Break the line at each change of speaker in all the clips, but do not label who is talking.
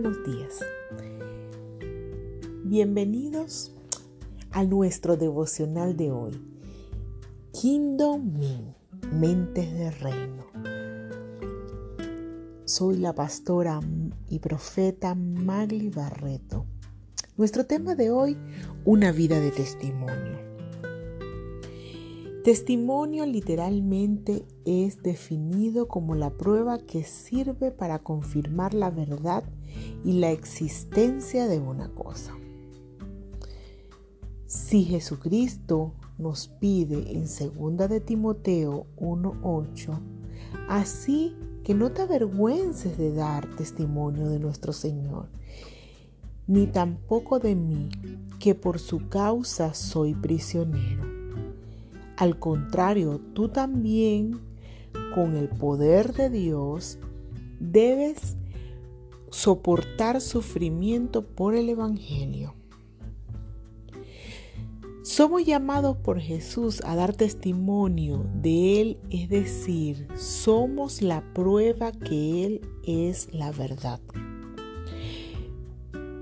buenos días. Bienvenidos a nuestro devocional de hoy. Kingdom Me, Mentes de Reino. Soy la pastora y profeta Magli Barreto. Nuestro tema de hoy, una vida de testimonio. Testimonio literalmente es definido como la prueba que sirve para confirmar la verdad y la existencia de una cosa. Si Jesucristo nos pide en 2 de Timoteo 1:8, así que no te avergüences de dar testimonio de nuestro Señor, ni tampoco de mí, que por su causa soy prisionero. Al contrario, tú también, con el poder de Dios, debes soportar sufrimiento por el Evangelio. Somos llamados por Jesús a dar testimonio de Él, es decir, somos la prueba que Él es la verdad.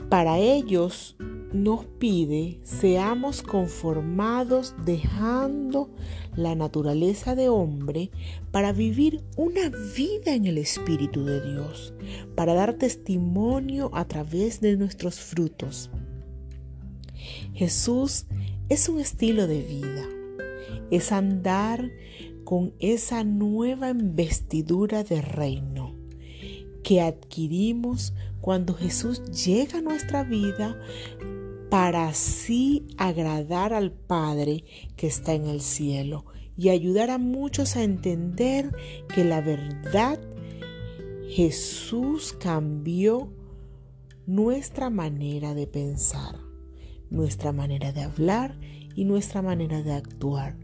Para ellos nos pide seamos conformados dejando la naturaleza de hombre para vivir una vida en el Espíritu de Dios, para dar testimonio a través de nuestros frutos. Jesús es un estilo de vida, es andar con esa nueva investidura de reino que adquirimos cuando Jesús llega a nuestra vida para así agradar al Padre que está en el cielo y ayudar a muchos a entender que la verdad Jesús cambió nuestra manera de pensar, nuestra manera de hablar y nuestra manera de actuar,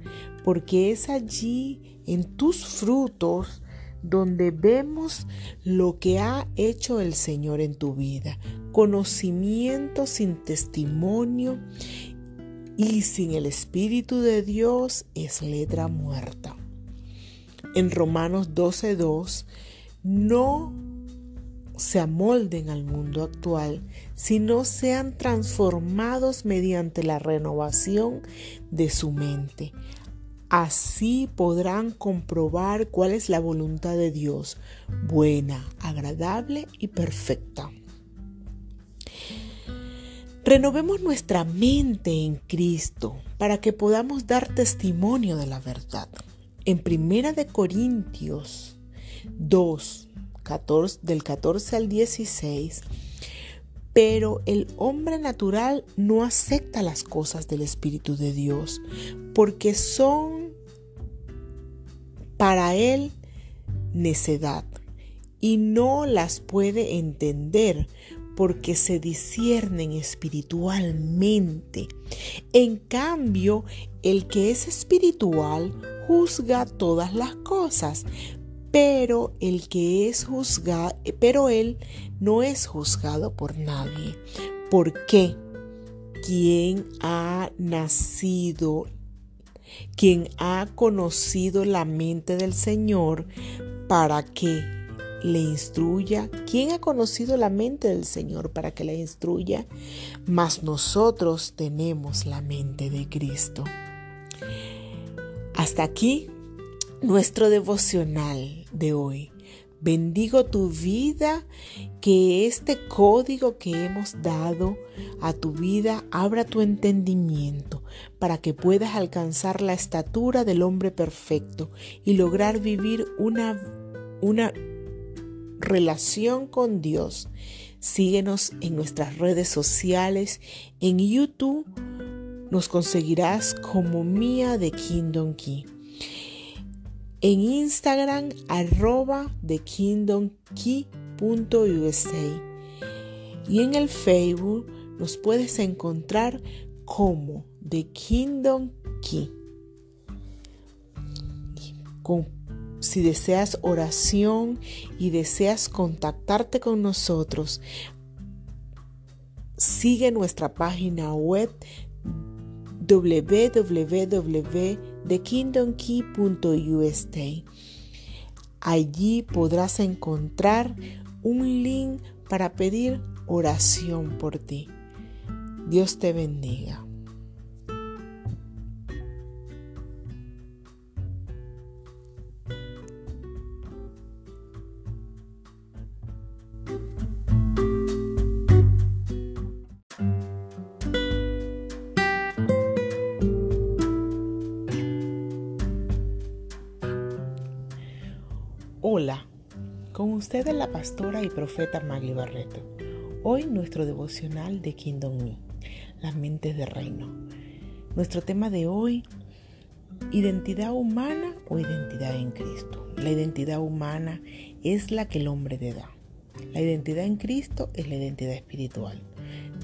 porque es allí en tus frutos donde vemos lo que ha hecho el Señor en tu vida. Conocimiento sin testimonio y sin el Espíritu de Dios es letra muerta. En Romanos 12.2, no se amolden al mundo actual, sino sean transformados mediante la renovación de su mente Así podrán comprobar cuál es la voluntad de Dios, buena, agradable y perfecta. Renovemos nuestra mente en Cristo para que podamos dar testimonio de la verdad. En Primera de Corintios 2, del 14 al 16, pero el hombre natural no acepta las cosas del Espíritu de Dios porque son para él necedad y no las puede entender porque se disciernen espiritualmente. En cambio, el que es espiritual juzga todas las cosas, pero el que es juzgado, pero él no es juzgado por nadie. ¿Por qué? Quien ha nacido, quien ha conocido la mente del Señor para que le instruya. ¿Quién ha conocido la mente del Señor para que le instruya? Mas nosotros tenemos la mente de Cristo. Hasta aquí nuestro devocional de hoy. Bendigo tu vida, que este código que hemos dado a tu vida abra tu entendimiento para que puedas alcanzar la estatura del hombre perfecto y lograr vivir una, una relación con Dios. Síguenos en nuestras redes sociales, en YouTube nos conseguirás como Mía de Kingdom Key en Instagram arroba thekingdomkey.usa y en el Facebook nos puedes encontrar como The Kingdom si deseas oración y deseas contactarte con nosotros, sigue nuestra página web www.thekingdomkey.usa. Allí podrás encontrar un link para pedir oración por ti. Dios te bendiga. Hola, con ustedes la pastora y profeta Maggie Barreto. Hoy nuestro devocional de Kingdom Me, las mentes de reino. Nuestro tema de hoy, identidad humana o identidad en Cristo. La identidad humana es la que el hombre te da. La identidad en Cristo es la identidad espiritual.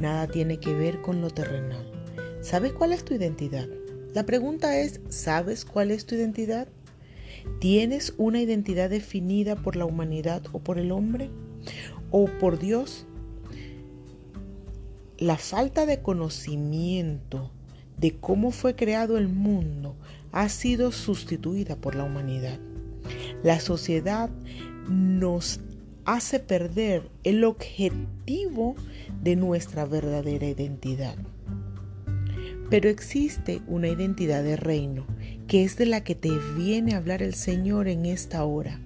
Nada tiene que ver con lo terrenal. ¿Sabes cuál es tu identidad? La pregunta es, ¿sabes cuál es tu identidad? ¿Tienes una identidad definida por la humanidad o por el hombre? ¿O por Dios? La falta de conocimiento de cómo fue creado el mundo ha sido sustituida por la humanidad. La sociedad nos hace perder el objetivo de nuestra verdadera identidad. Pero existe una identidad de reino, que es de la que te viene a hablar el Señor en esta hora.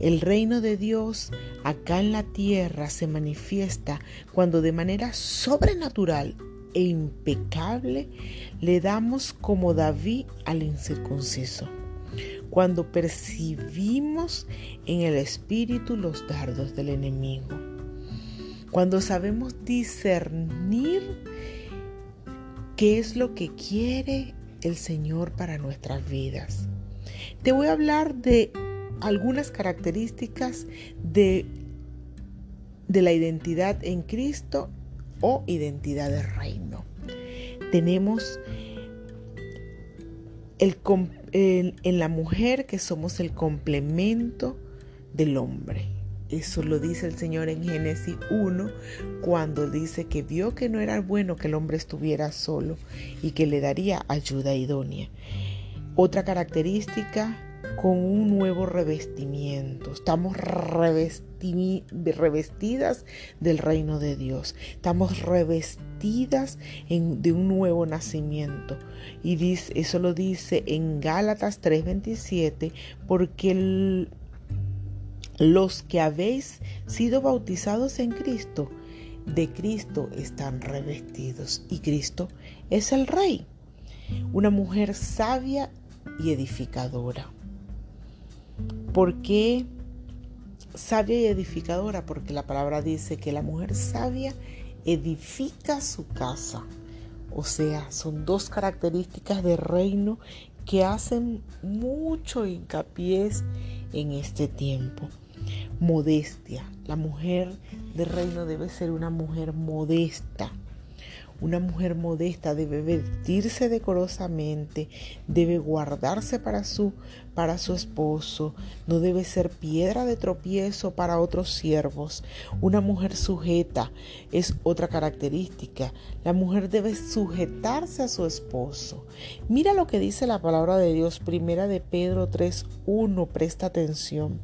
El reino de Dios acá en la tierra se manifiesta cuando de manera sobrenatural e impecable le damos como David al incircunciso. Cuando percibimos en el espíritu los dardos del enemigo. Cuando sabemos discernir qué es lo que quiere el Señor para nuestras vidas. Te voy a hablar de algunas características de, de la identidad en Cristo o identidad de reino. Tenemos el, en la mujer que somos el complemento del hombre. Eso lo dice el Señor en Génesis 1, cuando dice que vio que no era bueno que el hombre estuviera solo y que le daría ayuda idónea. Otra característica, con un nuevo revestimiento. Estamos revestidas del reino de Dios. Estamos revestidas de un nuevo nacimiento. Y eso lo dice en Gálatas 3:27, porque el los que habéis sido bautizados en Cristo, de Cristo están revestidos y Cristo es el Rey. Una mujer sabia y edificadora. ¿Por qué sabia y edificadora? Porque la palabra dice que la mujer sabia edifica su casa. O sea, son dos características de reino que hacen mucho hincapié en este tiempo. Modestia. La mujer de reino debe ser una mujer modesta. Una mujer modesta debe vestirse decorosamente, debe guardarse para su, para su esposo, no debe ser piedra de tropiezo para otros siervos. Una mujer sujeta es otra característica. La mujer debe sujetarse a su esposo. Mira lo que dice la palabra de Dios, primera de Pedro 3.1, presta atención.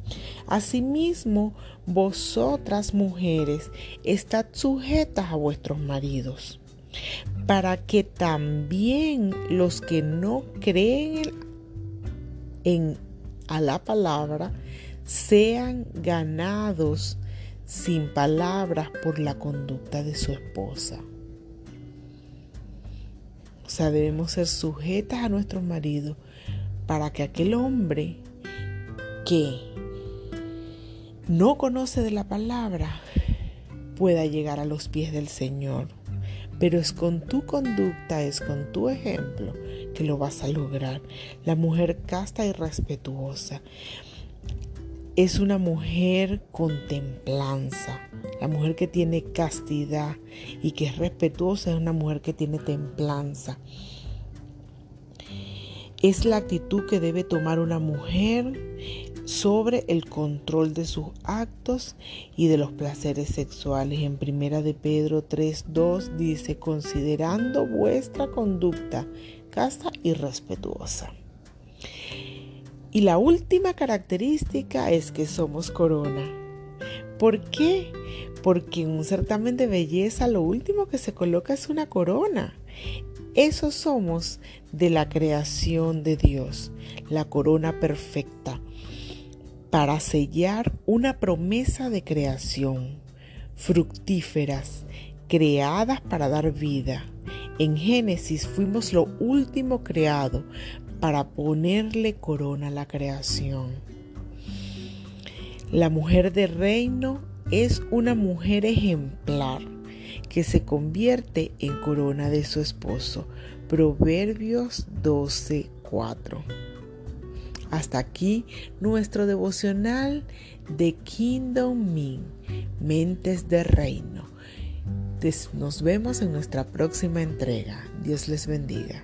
Asimismo, vosotras mujeres, estad sujetas a vuestros maridos para que también los que no creen en a la palabra sean ganados sin palabras por la conducta de su esposa. O sea, debemos ser sujetas a nuestros maridos para que aquel hombre que no conoce de la palabra pueda llegar a los pies del Señor pero es con tu conducta, es con tu ejemplo que lo vas a lograr. La mujer casta y respetuosa es una mujer con templanza. La mujer que tiene castidad y que es respetuosa es una mujer que tiene templanza. Es la actitud que debe tomar una mujer sobre el control de sus actos y de los placeres sexuales. En primera de Pedro 3:2 dice, "Considerando vuestra conducta casta y respetuosa." Y la última característica es que somos corona. ¿Por qué? Porque en un certamen de belleza lo último que se coloca es una corona. Eso somos de la creación de Dios, la corona perfecta, para sellar una promesa de creación, fructíferas, creadas para dar vida. En Génesis fuimos lo último creado para ponerle corona a la creación. La mujer de reino es una mujer ejemplar que se convierte en corona de su esposo. Proverbios 12:4. Hasta aquí nuestro devocional de Kingdom Me, Mentes de Reino. Nos vemos en nuestra próxima entrega. Dios les bendiga.